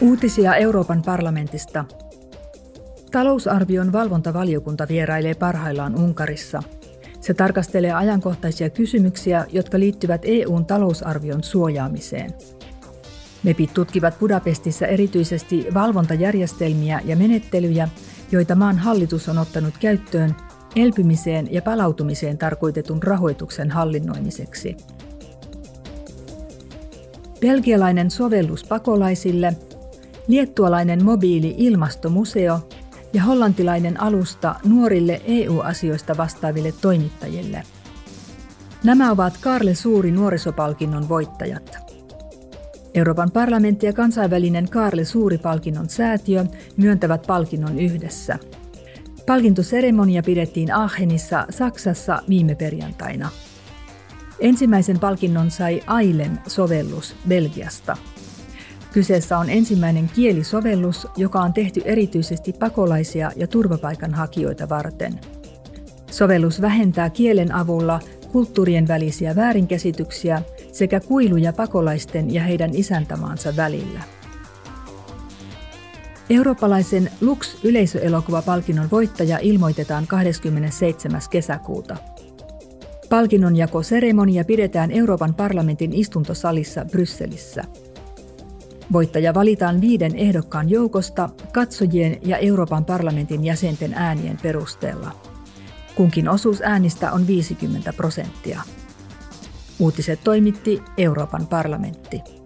Uutisia Euroopan parlamentista. Talousarvion valvontavaliokunta vierailee parhaillaan Unkarissa. Se tarkastelee ajankohtaisia kysymyksiä, jotka liittyvät EUn talousarvion suojaamiseen. MEPit tutkivat Budapestissa erityisesti valvontajärjestelmiä ja menettelyjä, joita maan hallitus on ottanut käyttöön elpymiseen ja palautumiseen tarkoitetun rahoituksen hallinnoimiseksi. Belgialainen sovellus pakolaisille – liettualainen mobiili-ilmastomuseo ja hollantilainen alusta nuorille EU-asioista vastaaville toimittajille. Nämä ovat Karle Suuri nuorisopalkinnon voittajat. Euroopan parlamentti ja kansainvälinen Karle Suuri-palkinnon säätiö myöntävät palkinnon yhdessä. Palkintoseremonia pidettiin Aachenissa, Saksassa viime perjantaina. Ensimmäisen palkinnon sai Ailen-sovellus Belgiasta – Kyseessä on ensimmäinen kielisovellus, joka on tehty erityisesti pakolaisia ja turvapaikanhakijoita varten. Sovellus vähentää kielen avulla kulttuurien välisiä väärinkäsityksiä sekä kuiluja pakolaisten ja heidän isäntämaansa välillä. Eurooppalaisen Lux-yleisöelokuvapalkinnon voittaja ilmoitetaan 27. kesäkuuta. Palkinnonjakoseremonia pidetään Euroopan parlamentin istuntosalissa Brysselissä. Voittaja valitaan viiden ehdokkaan joukosta katsojien ja Euroopan parlamentin jäsenten äänien perusteella. Kunkin osuus äänistä on 50 prosenttia. Uutiset toimitti Euroopan parlamentti.